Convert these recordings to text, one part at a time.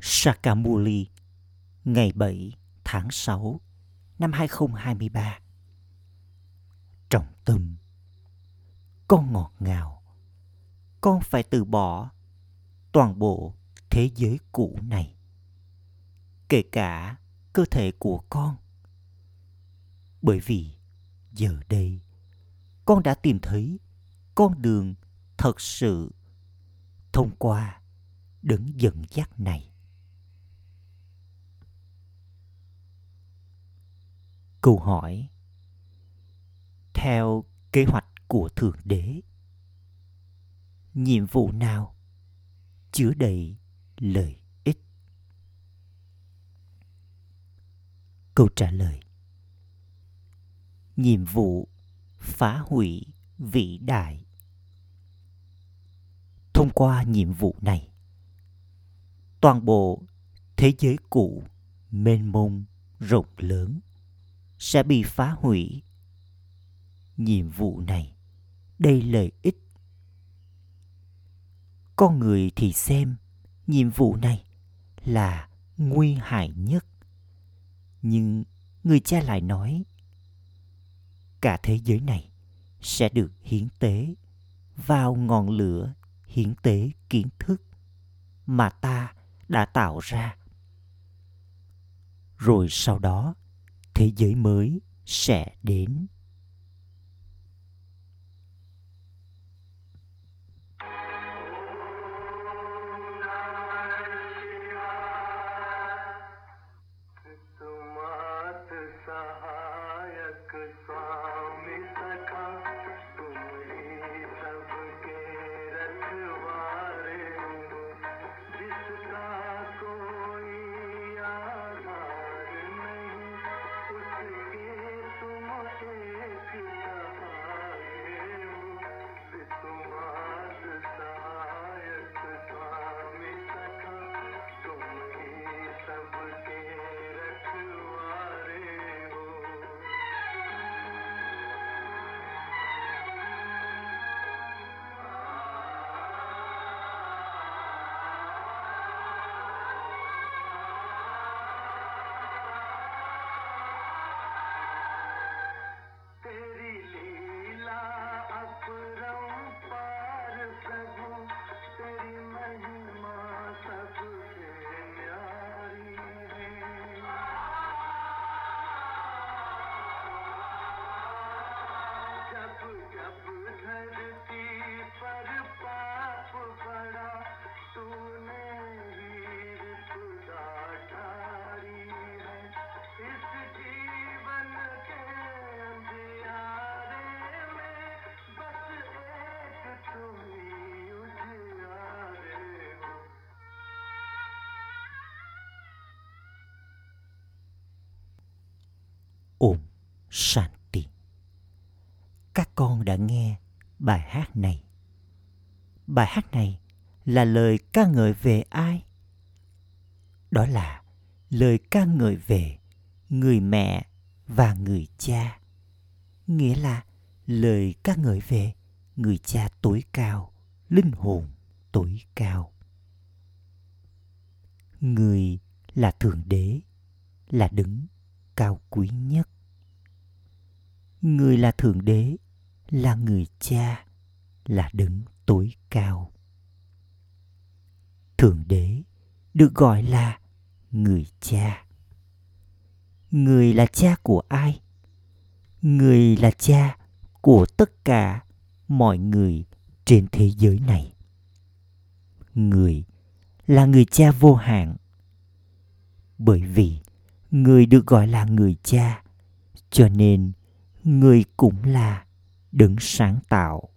Sakamuli, ngày 7 tháng 6 năm 2023. Trọng tâm, Con ngọt ngào, Con phải từ bỏ toàn bộ thế giới cũ này, kể cả cơ thể của con bởi vì giờ đây, con đã tìm thấy con đường thật sự thông qua đấng dẫn dắt này câu hỏi. Theo kế hoạch của thượng đế, nhiệm vụ nào chứa đầy lợi ích? Câu trả lời. Nhiệm vụ phá hủy vĩ đại. Thông qua nhiệm vụ này, toàn bộ thế giới cũ mênh mông rộng lớn sẽ bị phá hủy. Nhiệm vụ này đây lợi ích. Con người thì xem nhiệm vụ này là nguy hại nhất. Nhưng người cha lại nói, cả thế giới này sẽ được hiến tế vào ngọn lửa hiến tế kiến thức mà ta đã tạo ra. Rồi sau đó thế giới mới sẽ đến. Om Shanti. Các con đã nghe bài hát này. Bài hát này là lời ca ngợi về ai? Đó là lời ca ngợi về người mẹ và người cha. Nghĩa là lời ca ngợi về người cha tối cao, linh hồn tối cao. Người là thượng đế, là đứng cao quý nhất. Người là thượng đế, là người cha, là đấng tối cao. Thượng đế được gọi là người cha. Người là cha của ai? Người là cha của tất cả mọi người trên thế giới này. Người là người cha vô hạn. Bởi vì người được gọi là người cha, cho nên người cũng là đấng sáng tạo.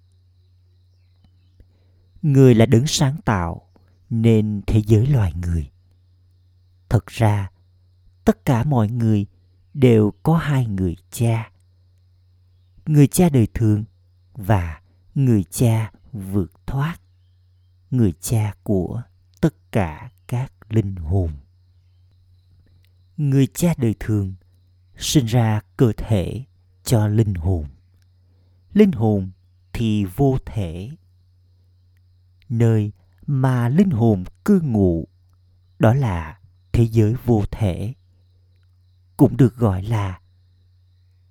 Người là đấng sáng tạo nên thế giới loài người. Thật ra, tất cả mọi người đều có hai người cha người cha đời thường và người cha vượt thoát, người cha của tất cả các linh hồn người cha đời thường sinh ra cơ thể cho linh hồn. Linh hồn thì vô thể. Nơi mà linh hồn cư ngụ đó là thế giới vô thể. Cũng được gọi là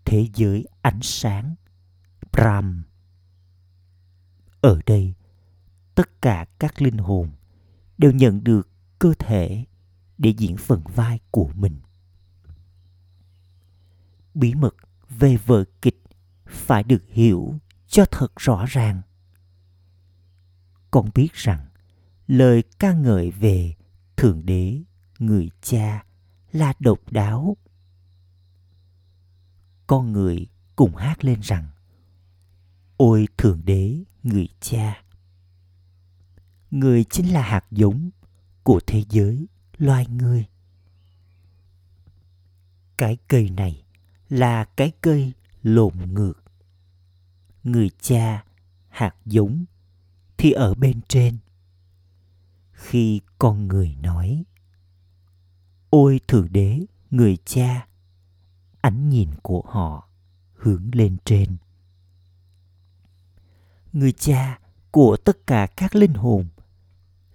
thế giới ánh sáng Brahm. Ở đây, tất cả các linh hồn đều nhận được cơ thể để diễn phần vai của mình. Bí mật về vở kịch phải được hiểu cho thật rõ ràng. Con biết rằng lời ca ngợi về Thượng Đế, người cha là độc đáo. Con người cùng hát lên rằng Ôi Thượng Đế, người cha! Người chính là hạt giống của thế giới loài người. Cái cây này là cái cây lộn ngược. Người cha, hạt giống thì ở bên trên. Khi con người nói Ôi Thượng Đế, người cha, ánh nhìn của họ hướng lên trên người cha của tất cả các linh hồn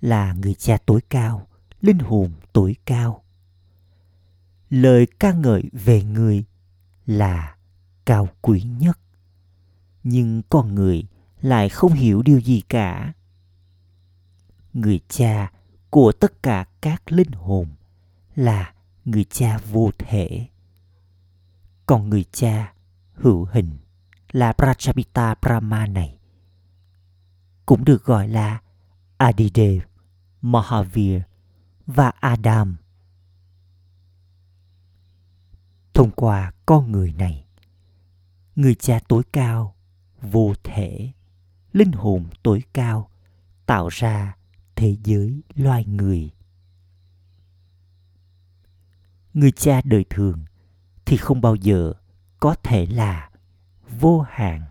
là người cha tối cao linh hồn tối cao. Lời ca ngợi về người là cao quý nhất. Nhưng con người lại không hiểu điều gì cả. Người cha của tất cả các linh hồn là người cha vô thể. Còn người cha hữu hình là Prajapita Brahma này cũng được gọi là Adidev, Mahavir và Adam. Thông qua con người này, người cha tối cao, vô thể, linh hồn tối cao tạo ra thế giới loài người. Người cha đời thường thì không bao giờ có thể là vô hạn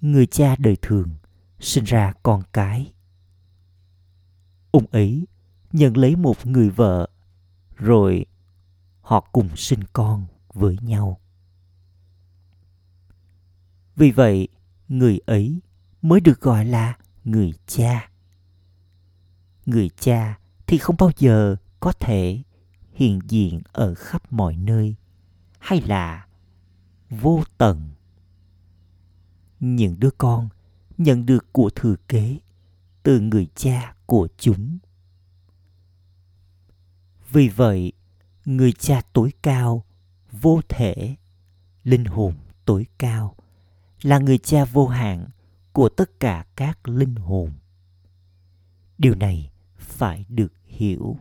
người cha đời thường sinh ra con cái ông ấy nhận lấy một người vợ, rồi họ cùng sinh con với nhau. Vì vậy, người ấy mới được gọi là người cha. Người cha thì không bao giờ có thể hiện diện ở khắp mọi nơi hay là vô tận. Những đứa con nhận được của thừa kế từ người cha của chúng. Vì vậy, người cha tối cao, vô thể, linh hồn tối cao, là người cha vô hạn của tất cả các linh hồn. Điều này phải được hiểu.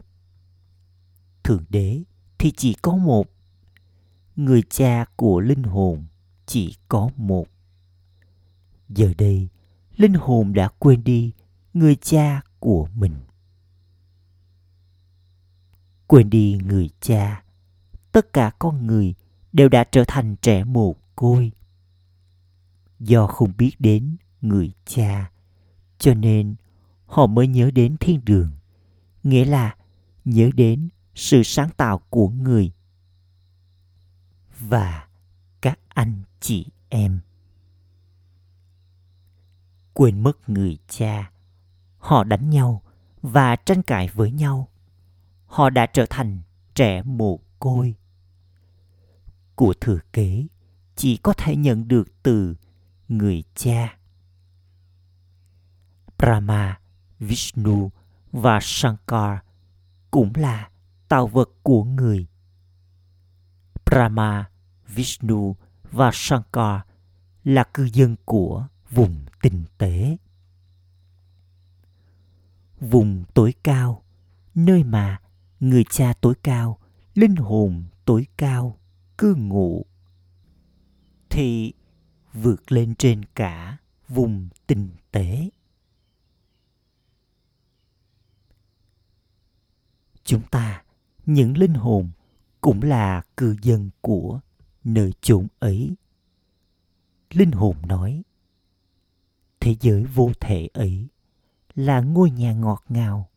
Thượng đế thì chỉ có một. Người cha của linh hồn chỉ có một. Giờ đây, linh hồn đã quên đi người cha của mình. Quên đi người cha, tất cả con người đều đã trở thành trẻ mồ côi. Do không biết đến người cha, cho nên họ mới nhớ đến thiên đường, nghĩa là nhớ đến sự sáng tạo của người và các anh chị em. Quên mất người cha họ đánh nhau và tranh cãi với nhau. Họ đã trở thành trẻ mồ côi. Của thừa kế, chỉ có thể nhận được từ người cha. Brahma, vishnu và shankar cũng là tạo vật của người. Brahma, vishnu và shankar là cư dân của vùng tinh tế vùng tối cao, nơi mà người cha tối cao, linh hồn tối cao cư ngụ. Thì vượt lên trên cả vùng tinh tế. Chúng ta, những linh hồn cũng là cư dân của nơi chốn ấy. Linh hồn nói, thế giới vô thể ấy là ngôi nhà ngọt ngào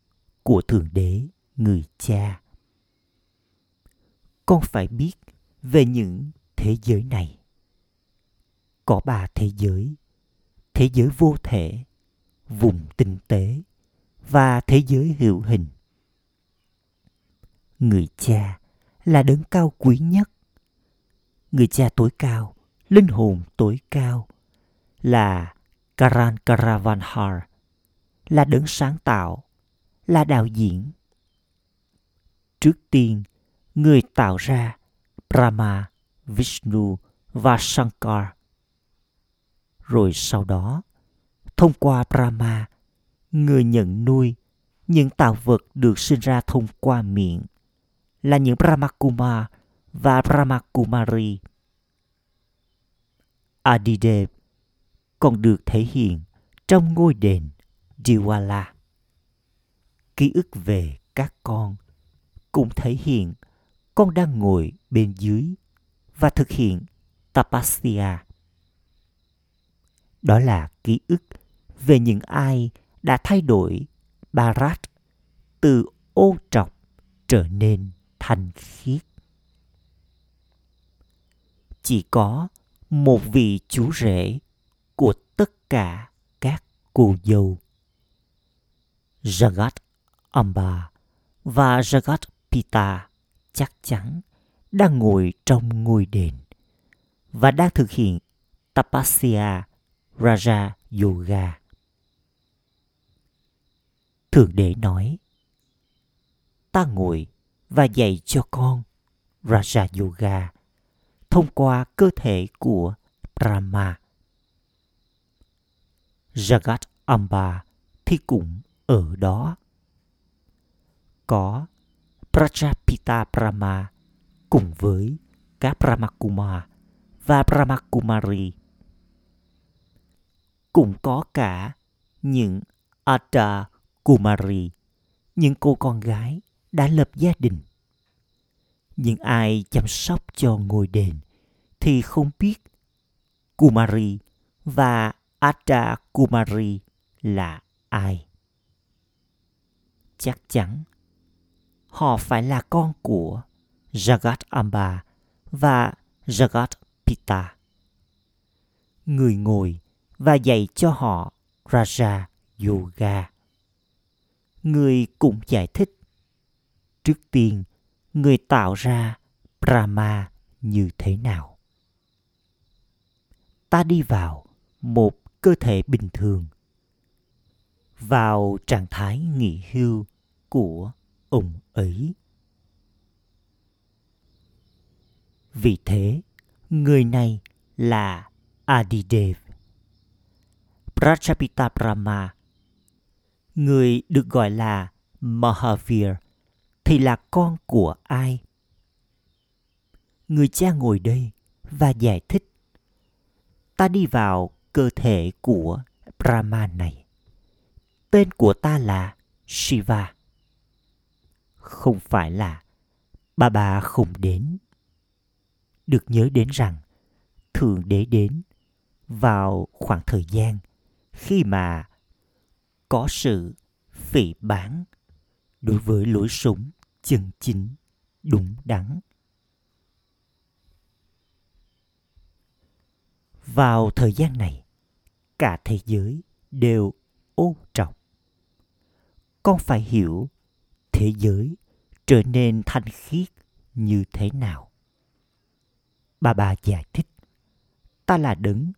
của thượng đế người cha con phải biết về những thế giới này có ba thế giới thế giới vô thể vùng tinh tế và thế giới hữu hình. Người cha là đấng cao quý nhất. Người cha tối cao, linh hồn tối cao là Karan Karavanhar, là đấng sáng tạo, là đạo diễn. Trước tiên, người tạo ra Brahma, Vishnu và Shankar. Rồi sau đó, thông qua Brahma, người nhận nuôi những tạo vật được sinh ra thông qua miệng là những Brahmakumar và Brahmakumari. Adidev còn được thể hiện trong ngôi đền Diwala. Ký ức về các con cũng thể hiện con đang ngồi bên dưới và thực hiện tapasya. Đó là ký ức về những ai đã thay đổi Bharat từ ô trọc trở nên thanh khiết. Chỉ có một vị chú rể của tất cả các cô dâu. Jagat Amba và Jagat Pita chắc chắn đang ngồi trong ngôi đền và đang thực hiện Tapasya Raja Yoga. Thượng đế nói, ta ngồi và dạy cho con Raja Yoga thông qua cơ thể của Brahma. Jagat Amba thì cũng ở đó. Có Prajapita Brahma cùng với các Brahmakumar và Brahmakumari. Cũng có cả những Ada Kumari, những cô con gái đã lập gia đình. Những ai chăm sóc cho ngôi đền thì không biết Kumari và Ada Kumari là ai. Chắc chắn họ phải là con của Jagat Amba và Jagat Pita. Người ngồi và dạy cho họ Raja Yoga. Người cũng giải thích. Trước tiên, người tạo ra Brahma như thế nào. Ta đi vào một cơ thể bình thường vào trạng thái nghỉ hưu của ông ấy. Vì thế, người này là Adidev. prachapita Brahma, người được gọi là Mahavir, thì là con của ai? Người cha ngồi đây và giải thích. Ta đi vào cơ thể của Brahma này. Tên của ta là Shiva. Không phải là bà bà không đến. Được nhớ đến rằng, Thượng Đế đến vào khoảng thời gian khi mà có sự phỉ bán đối với lối sống chân chính đúng đắn vào thời gian này, cả thế giới đều ô trọng con phải hiểu thế giới trở nên thanh khiết như thế nào? Bà bà giải thích, ta là đấng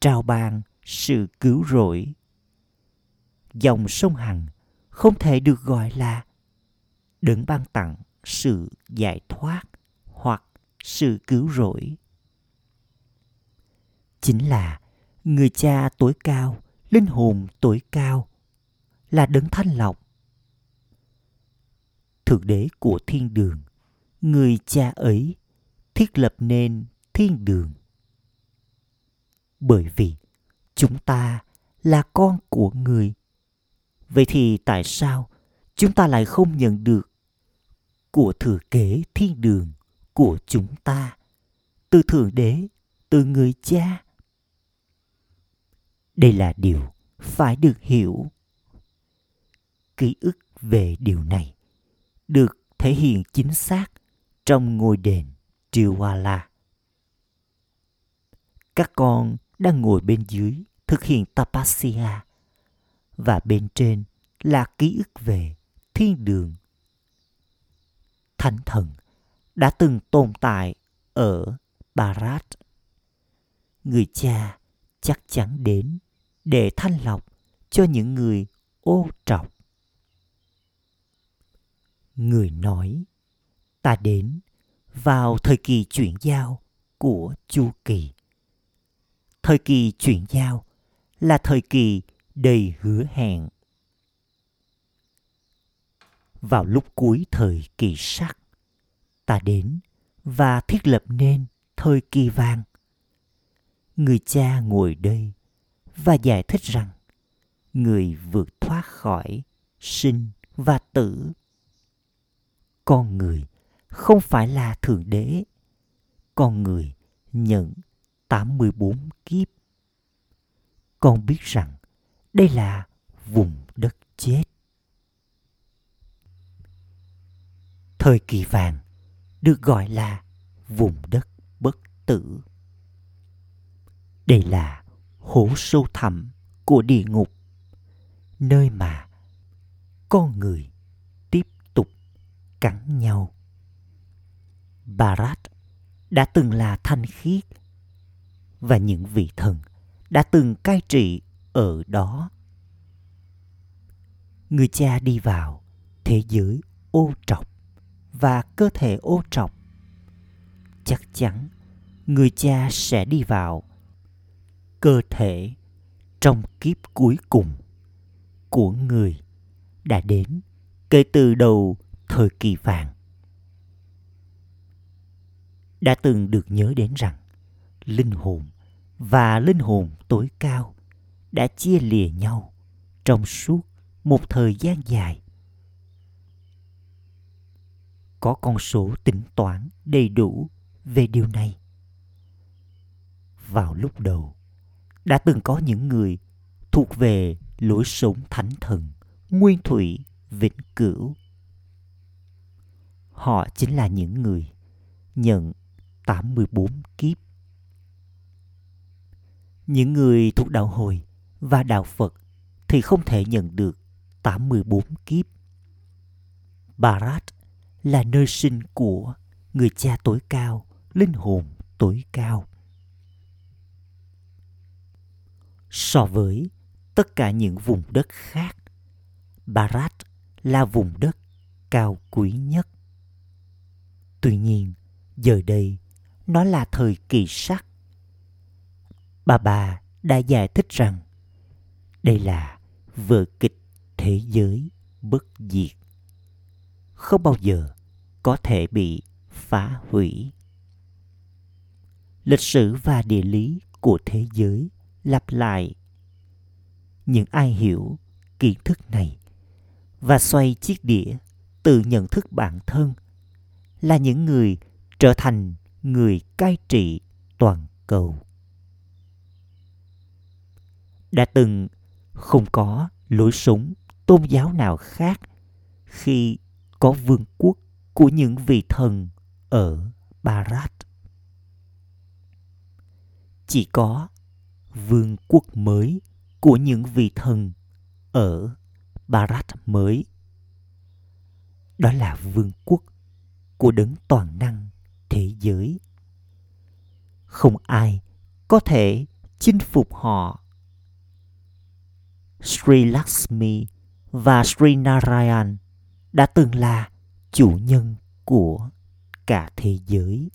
trao ban sự cứu rỗi. Dòng sông hằng không thể được gọi là đấng ban tặng sự giải thoát hoặc sự cứu rỗi. Chính là người cha tối cao, linh hồn tối cao là đấng thanh lọc thượng đế của thiên đường. Người cha ấy thiết lập nên thiên đường. Bởi vì chúng ta là con của người. Vậy thì tại sao chúng ta lại không nhận được của thừa kế thiên đường của chúng ta? Từ thượng đế, từ người cha. Đây là điều phải được hiểu. Ký ức về điều này được thể hiện chính xác trong ngôi đền Triwala. Các con đang ngồi bên dưới thực hiện tapasya và bên trên là ký ức về thiên đường. Thánh thần đã từng tồn tại ở Barat. Người cha chắc chắn đến để thanh lọc cho những người ô trọc. Người nói, ta đến vào thời kỳ chuyển giao của chu kỳ. Thời kỳ chuyển giao là thời kỳ đầy hứa hẹn. Vào lúc cuối thời kỳ sắc, ta đến và thiết lập nên thời kỳ vàng. Người cha ngồi đây và giải thích rằng người vượt thoát khỏi sinh và tử. Con người không phải là thượng đế. Con người nhận 84 kiếp. Con biết rằng đây là vùng đất chết. Thời kỳ vàng được gọi là vùng đất bất tử. Đây là hố sâu thẳm của địa ngục, nơi mà con người cắn nhau. Bharat đã từng là thanh khiết và những vị thần đã từng cai trị ở đó. Người cha đi vào thế giới ô trọc và cơ thể ô trọc. Chắc chắn người cha sẽ đi vào cơ thể trong kiếp cuối cùng của người đã đến kể từ đầu thời kỳ vàng. Đã từng được nhớ đến rằng, linh hồn và linh hồn tối cao đã chia lìa nhau trong suốt một thời gian dài. Có con số tính toán đầy đủ về điều này. Vào lúc đầu, đã từng có những người thuộc về lối sống thánh thần, nguyên thủy, vĩnh cửu họ chính là những người nhận 84 kiếp. Những người thuộc đạo hồi và đạo Phật thì không thể nhận được 84 kiếp. Barat là nơi sinh của người cha tối cao, linh hồn tối cao. So với tất cả những vùng đất khác, Barat là vùng đất cao quý nhất. Tuy nhiên, giờ đây nó là thời kỳ sắc. Bà bà đã giải thích rằng đây là vở kịch thế giới bất diệt. Không bao giờ có thể bị phá hủy. Lịch sử và địa lý của thế giới lặp lại. Những ai hiểu kiến thức này và xoay chiếc đĩa từ nhận thức bản thân là những người trở thành người cai trị toàn cầu đã từng không có lối sống tôn giáo nào khác khi có vương quốc của những vị thần ở Barat. Chỉ có vương quốc mới của những vị thần ở Barat mới. Đó là vương quốc của đấng toàn năng thế giới. Không ai có thể chinh phục họ. Sri lakshmi và sri narayan đã từng là chủ nhân của cả thế giới.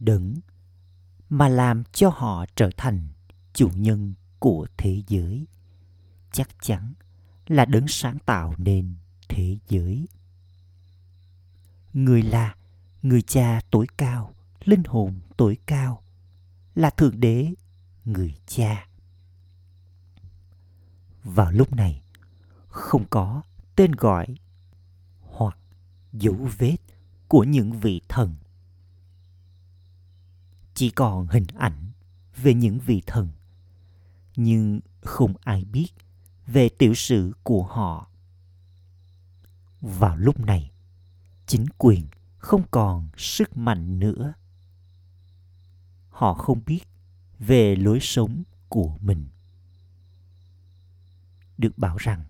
Đấng mà làm cho họ trở thành chủ nhân của thế giới chắc chắn là đấng sáng tạo nên thế giới người là người cha tối cao, linh hồn tối cao, là thượng đế, người cha. Vào lúc này, không có tên gọi hoặc dấu vết của những vị thần. Chỉ còn hình ảnh về những vị thần, nhưng không ai biết về tiểu sử của họ. Vào lúc này chính quyền, không còn sức mạnh nữa. Họ không biết về lối sống của mình. Được bảo rằng,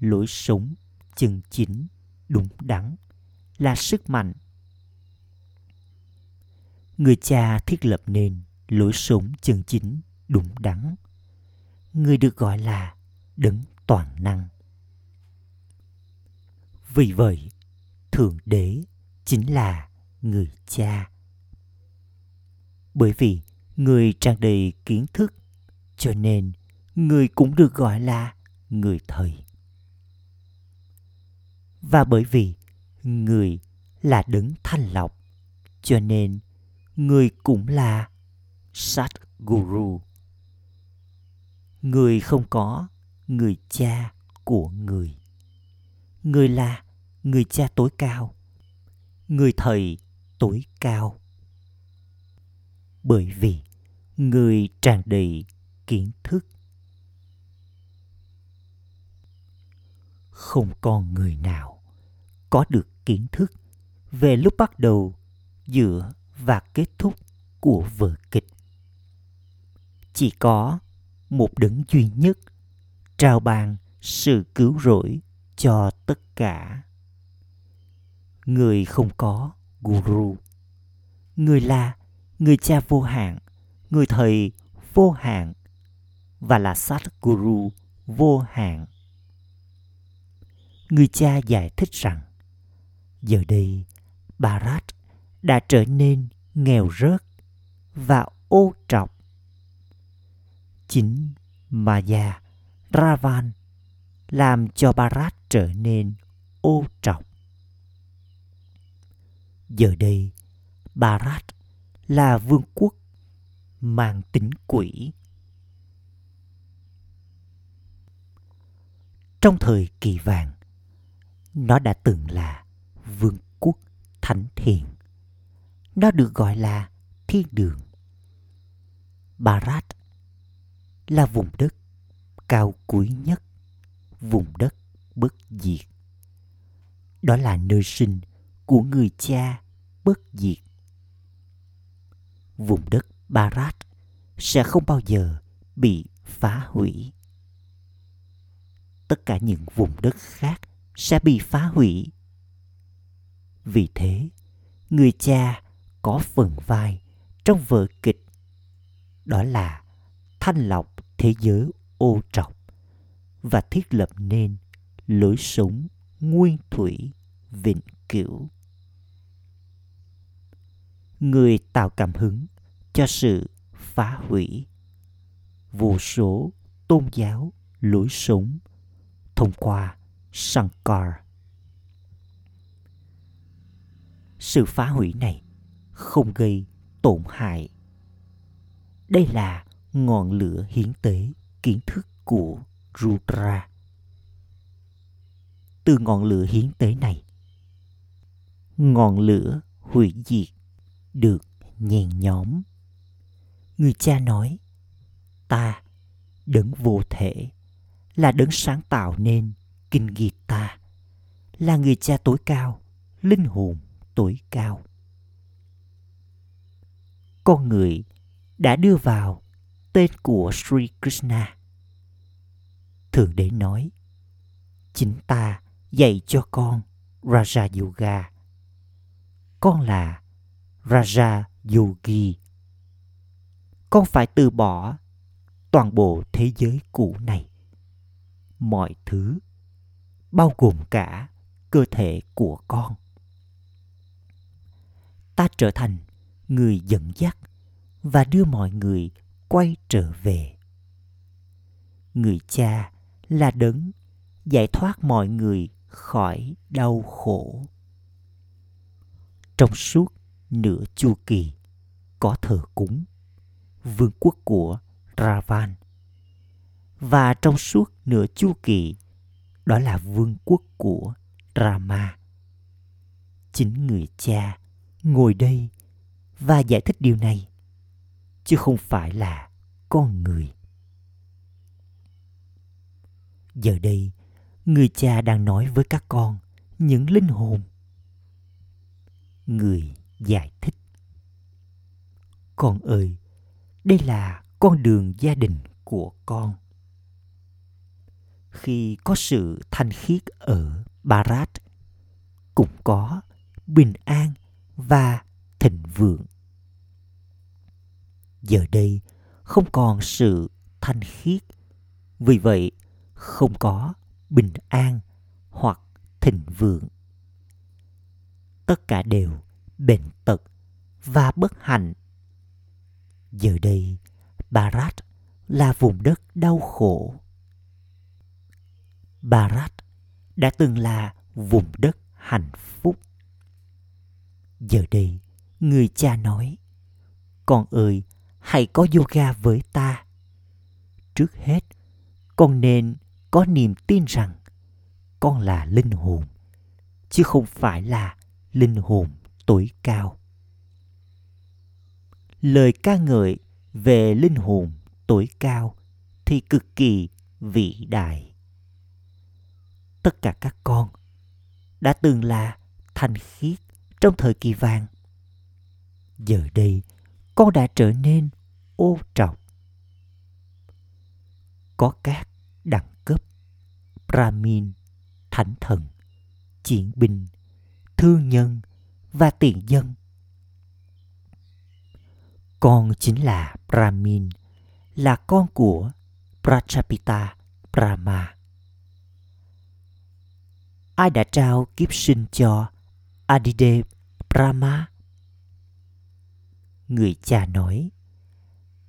lối sống chân chính đúng đắn là sức mạnh. Người cha thiết lập nên lối sống chân chính đúng đắn. Người được gọi là đấng toàn năng. Vì vậy thượng đế chính là người cha. Bởi vì người tràn đầy kiến thức, cho nên người cũng được gọi là người thầy và bởi vì người là đấng thanh lọc, cho nên người cũng là sát guru người không có người cha của người. Người là người cha tối cao, người thầy tối cao. Bởi vì người tràn đầy kiến thức. Không còn người nào có được kiến thức về lúc bắt đầu, giữa và kết thúc của vở kịch. Chỉ có một đấng duy nhất trao ban sự cứu rỗi cho tất cả người không có guru người là người cha vô hạn, người thầy vô hạn và là sát guru vô hạn người cha giải thích rằng, giờ đây Bharat đã trở nên nghèo rớt và ô trọc. Chính Maya Ravan làm cho Bharat trở nên ô trọc. Giờ đây, Bharat là vương quốc mang tính quỷ. Trong thời kỳ vàng, nó đã từng là vương quốc thánh thiện. Nó được gọi là thiên đường. Bharat là vùng đất cao quý nhất, vùng đất bất diệt. Đó là nơi sinh của người cha bất diệt. Vùng đất Barat sẽ không bao giờ bị phá hủy. Tất cả những vùng đất khác sẽ bị phá hủy. Vì thế, người cha có phần vai trong vở kịch đó là thanh lọc thế giới ô trọc và thiết lập nên lối sống nguyên thủy vĩnh cửu người tạo cảm hứng cho sự phá hủy vô số tôn giáo lối sống thông qua Sankar. Sự phá hủy này không gây tổn hại. Đây là ngọn lửa hiến tế kiến thức của Rudra. Từ ngọn lửa hiến tế này, ngọn lửa hủy diệt được nhen nhóm. Người cha nói, ta, đấng vô thể, là đấng sáng tạo nên kinh ta là người cha tối cao, linh hồn tối cao. Con người đã đưa vào tên của Sri Krishna. Thượng đế nói, chính ta dạy cho con Raja Yoga. Con là Raja Yogi. Con phải từ bỏ toàn bộ thế giới cũ này. Mọi thứ, bao gồm cả cơ thể của con, ta trở thành người dẫn dắt và đưa mọi người quay trở về người cha là đấng giải thoát mọi người khỏi đau khổ trong suốt nửa chu kỳ có thờ cúng vương quốc của ravan và trong suốt nửa chu kỳ đó là vương quốc của Rama. Chính người cha ngồi đây và giải thích điều này, chứ không phải là con người. Giờ đây, người cha đang nói với các con những linh hồn. Người giải thích. Con ơi, đây là con đường gia đình của con khi có sự thanh khiết ở Barat cũng có bình an và thịnh vượng. Giờ đây không còn sự thanh khiết, vì vậy không có bình an hoặc thịnh vượng. Tất cả đều bệnh tật và bất hạnh. Giờ đây, Barat là vùng đất đau khổ. Barat đã từng là vùng đất hạnh phúc. Giờ đây, người cha nói, Con ơi, hãy có yoga với ta. Trước hết, con nên có niềm tin rằng con là linh hồn, chứ không phải là linh hồn tuổi cao. Lời ca ngợi về linh hồn tuổi cao thì cực kỳ vĩ đại. Tất cả các con đã từng là thanh khiết trong thời kỳ vàng. Giờ đây, con đã trở nên ô trọc. Có các đẳng cấp Brahmin, thánh thần, chiến binh, thương nhân và tiền dân. Con chính là Brahmin, là con của Prachapita Brahma. Ai đã trao kiếp sinh cho Adidev Brahma? Người cha nói,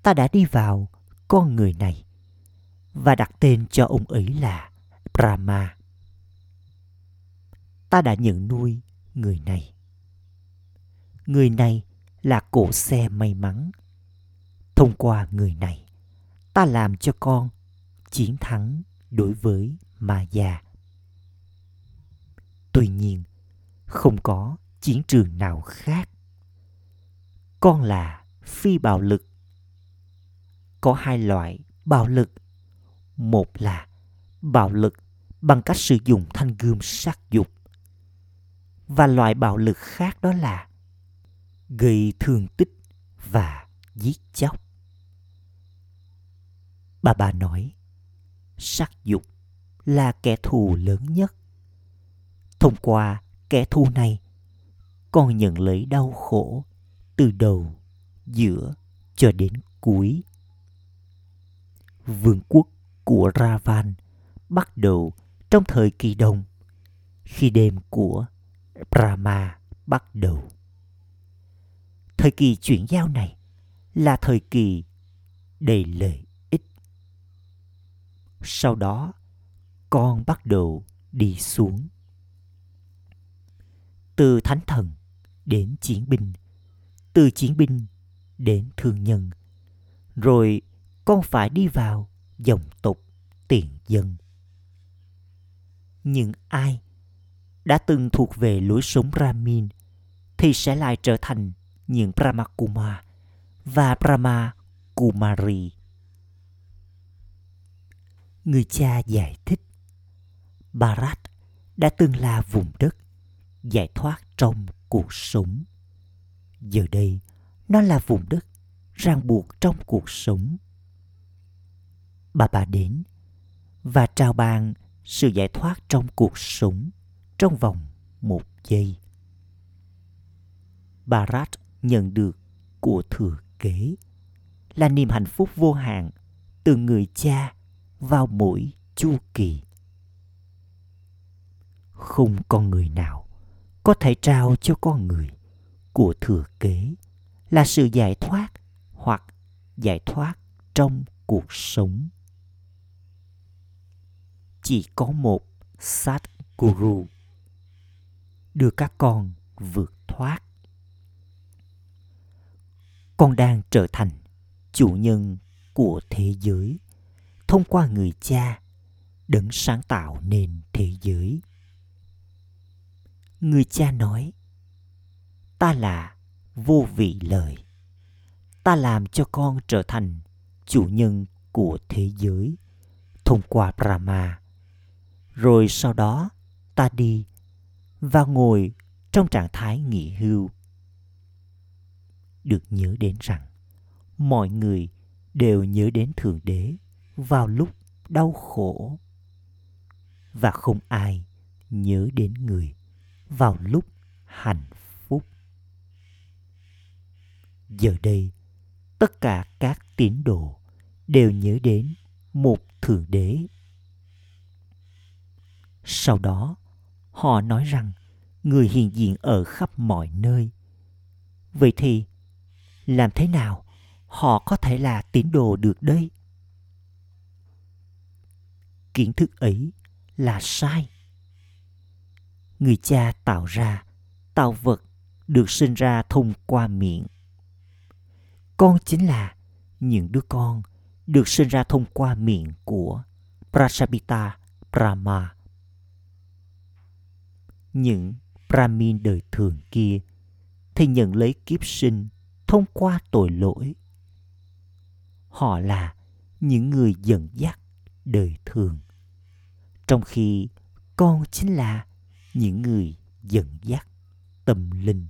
ta đã đi vào con người này và đặt tên cho ông ấy là Brahma. Ta đã nhận nuôi người này. Người này là cổ xe may mắn. Thông qua người này, ta làm cho con chiến thắng đối với ma già. Tuy nhiên, không có chiến trường nào khác. Con là phi bạo lực. Có hai loại bạo lực. Một là bạo lực bằng cách sử dụng thanh gươm sát dục. Và loại bạo lực khác đó là gây thương tích và giết chóc. Bà bà nói, sắc dục là kẻ thù lớn nhất. Thông qua kẻ thù này, con nhận lấy đau khổ từ đầu, giữa cho đến cuối. Vương quốc của Ravan bắt đầu trong thời kỳ đông, khi đêm của Brahma bắt đầu. Thời kỳ chuyển giao này là thời kỳ đầy lợi ích. Sau đó, con bắt đầu đi xuống. Từ thánh thần đến chiến binh, từ chiến binh đến thương nhân, rồi con phải đi vào dòng tộc tiền dân. Nhưng ai đã từng thuộc về lối sống Ramin thì sẽ lại trở thành những Brahmakuma và Brahma Kumari. Người cha giải thích Bharat đã từng là vùng đất giải thoát trong cuộc sống. Giờ đây, nó là vùng đất ràng buộc trong cuộc sống. Bà bà đến và trao ban sự giải thoát trong cuộc sống trong vòng một giây. Bharat nhận được của thừa kế là niềm hạnh phúc vô hạn từ người cha vào mỗi chu kỳ. Không con người nào có thể trao cho con người của thừa kế là sự giải thoát hoặc giải thoát trong cuộc sống. Chỉ có một sát guru đưa các con vượt thoát con đang trở thành chủ nhân của thế giới. Thông qua người cha đấng sáng tạo nên thế giới. Người cha nói, ta là vô vị lời ta làm cho con trở thành chủ nhân của thế giới. Thông qua brahma. Rồi sau đó ta đi và ngồi trong trạng thái nghỉ hưu được nhớ đến rằng mọi người đều nhớ đến thượng đế vào lúc đau khổ. Và không ai nhớ đến người vào lúc hạnh phúc. Giờ đây, tất cả các tín đồ đều nhớ đến một thượng đế. Sau đó, họ nói rằng người hiện diện ở khắp mọi nơi. Vậy thì làm thế nào? Họ có thể là tín đồ được đây. Kiến thức ấy là sai. Người cha tạo ra, tạo vật được sinh ra thông qua miệng. Con chính là những đứa con được sinh ra thông qua miệng của Prajapita Brahma. Những Brahmin đời thường kia thì nhận lấy kiếp sinh thông qua tội lỗi. Họ là những người dẫn dắt đời thường. Trong khi con chính là những người dẫn dắt tâm linh.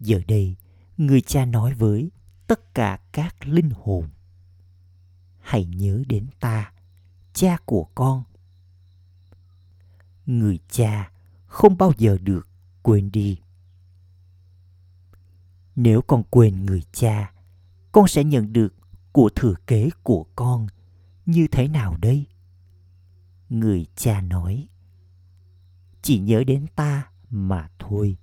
Giờ đây, người cha nói với tất cả các linh hồn hãy nhớ đến ta cha của con người cha không bao giờ được quên đi nếu con quên người cha, con sẽ nhận được của thừa kế của con. Như thế nào đây? Người cha nói, chỉ nhớ đến ta mà thôi.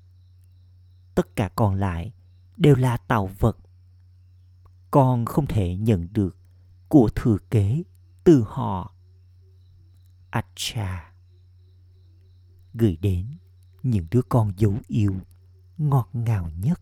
Tất cả còn lại đều là tạo vật. Con không thể nhận được của thừa kế từ họ. Acha. Gửi đến những đứa con dấu yêu ngọt ngào nhất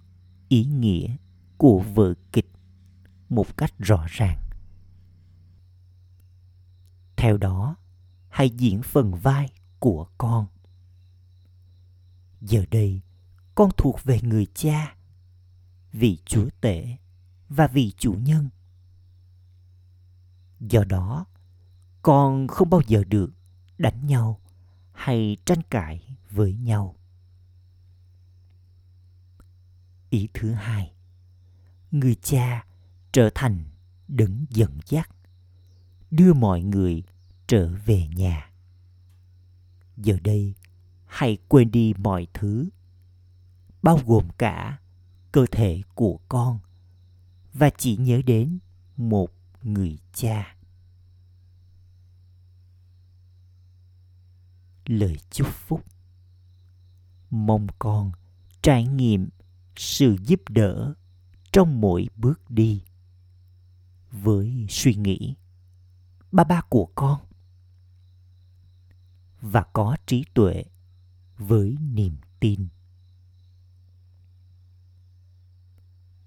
ý nghĩa của vở kịch một cách rõ ràng. Theo đó, hãy diễn phần vai của con. Giờ đây, con thuộc về người cha, vị chúa tể và vị chủ nhân. Do đó, con không bao giờ được đánh nhau hay tranh cãi với nhau. Ý thứ hai. Người cha trở thành đấng dẫn dắt, đưa mọi người trở về nhà. Giờ đây, hãy quên đi mọi thứ, bao gồm cả cơ thể của con, và chỉ nhớ đến một người cha. Lời chúc phúc. Mong con trải nghiệm sự giúp đỡ trong mỗi bước đi với suy nghĩ ba ba của con và có trí tuệ với niềm tin.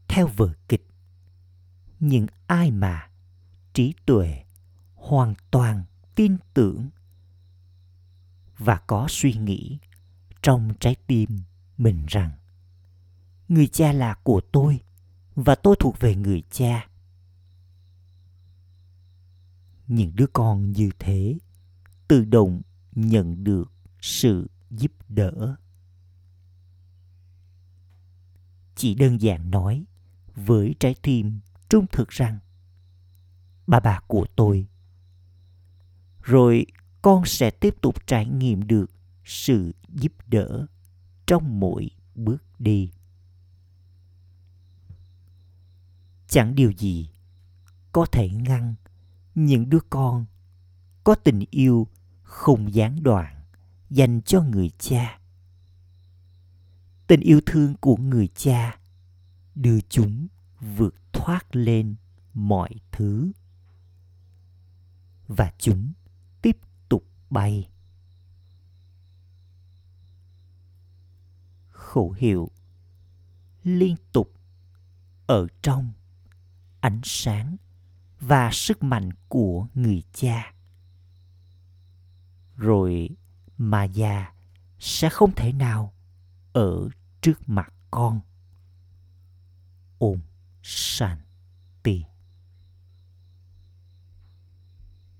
Theo vở kịch, những ai mà trí tuệ hoàn toàn tin tưởng và có suy nghĩ trong trái tim mình rằng người cha là của tôi, và tôi thuộc về người cha. Những đứa con như thế, tự động nhận được sự giúp đỡ. Chỉ đơn giản nói với trái tim trung thực rằng, bà bà của tôi. Rồi con sẽ tiếp tục trải nghiệm được sự giúp đỡ trong mỗi bước đi. Chẳng điều gì có thể ngăn những đứa con có tình yêu không gián đoạn dành cho người cha. Tình yêu thương của người cha đưa chúng vượt thoát lên mọi thứ. Và chúng tiếp tục bay. Khẩu hiệu liên tục ở trong ánh sáng và sức mạnh của người cha. Rồi mà già sẽ không thể nào ở trước mặt con. Ôm sanh.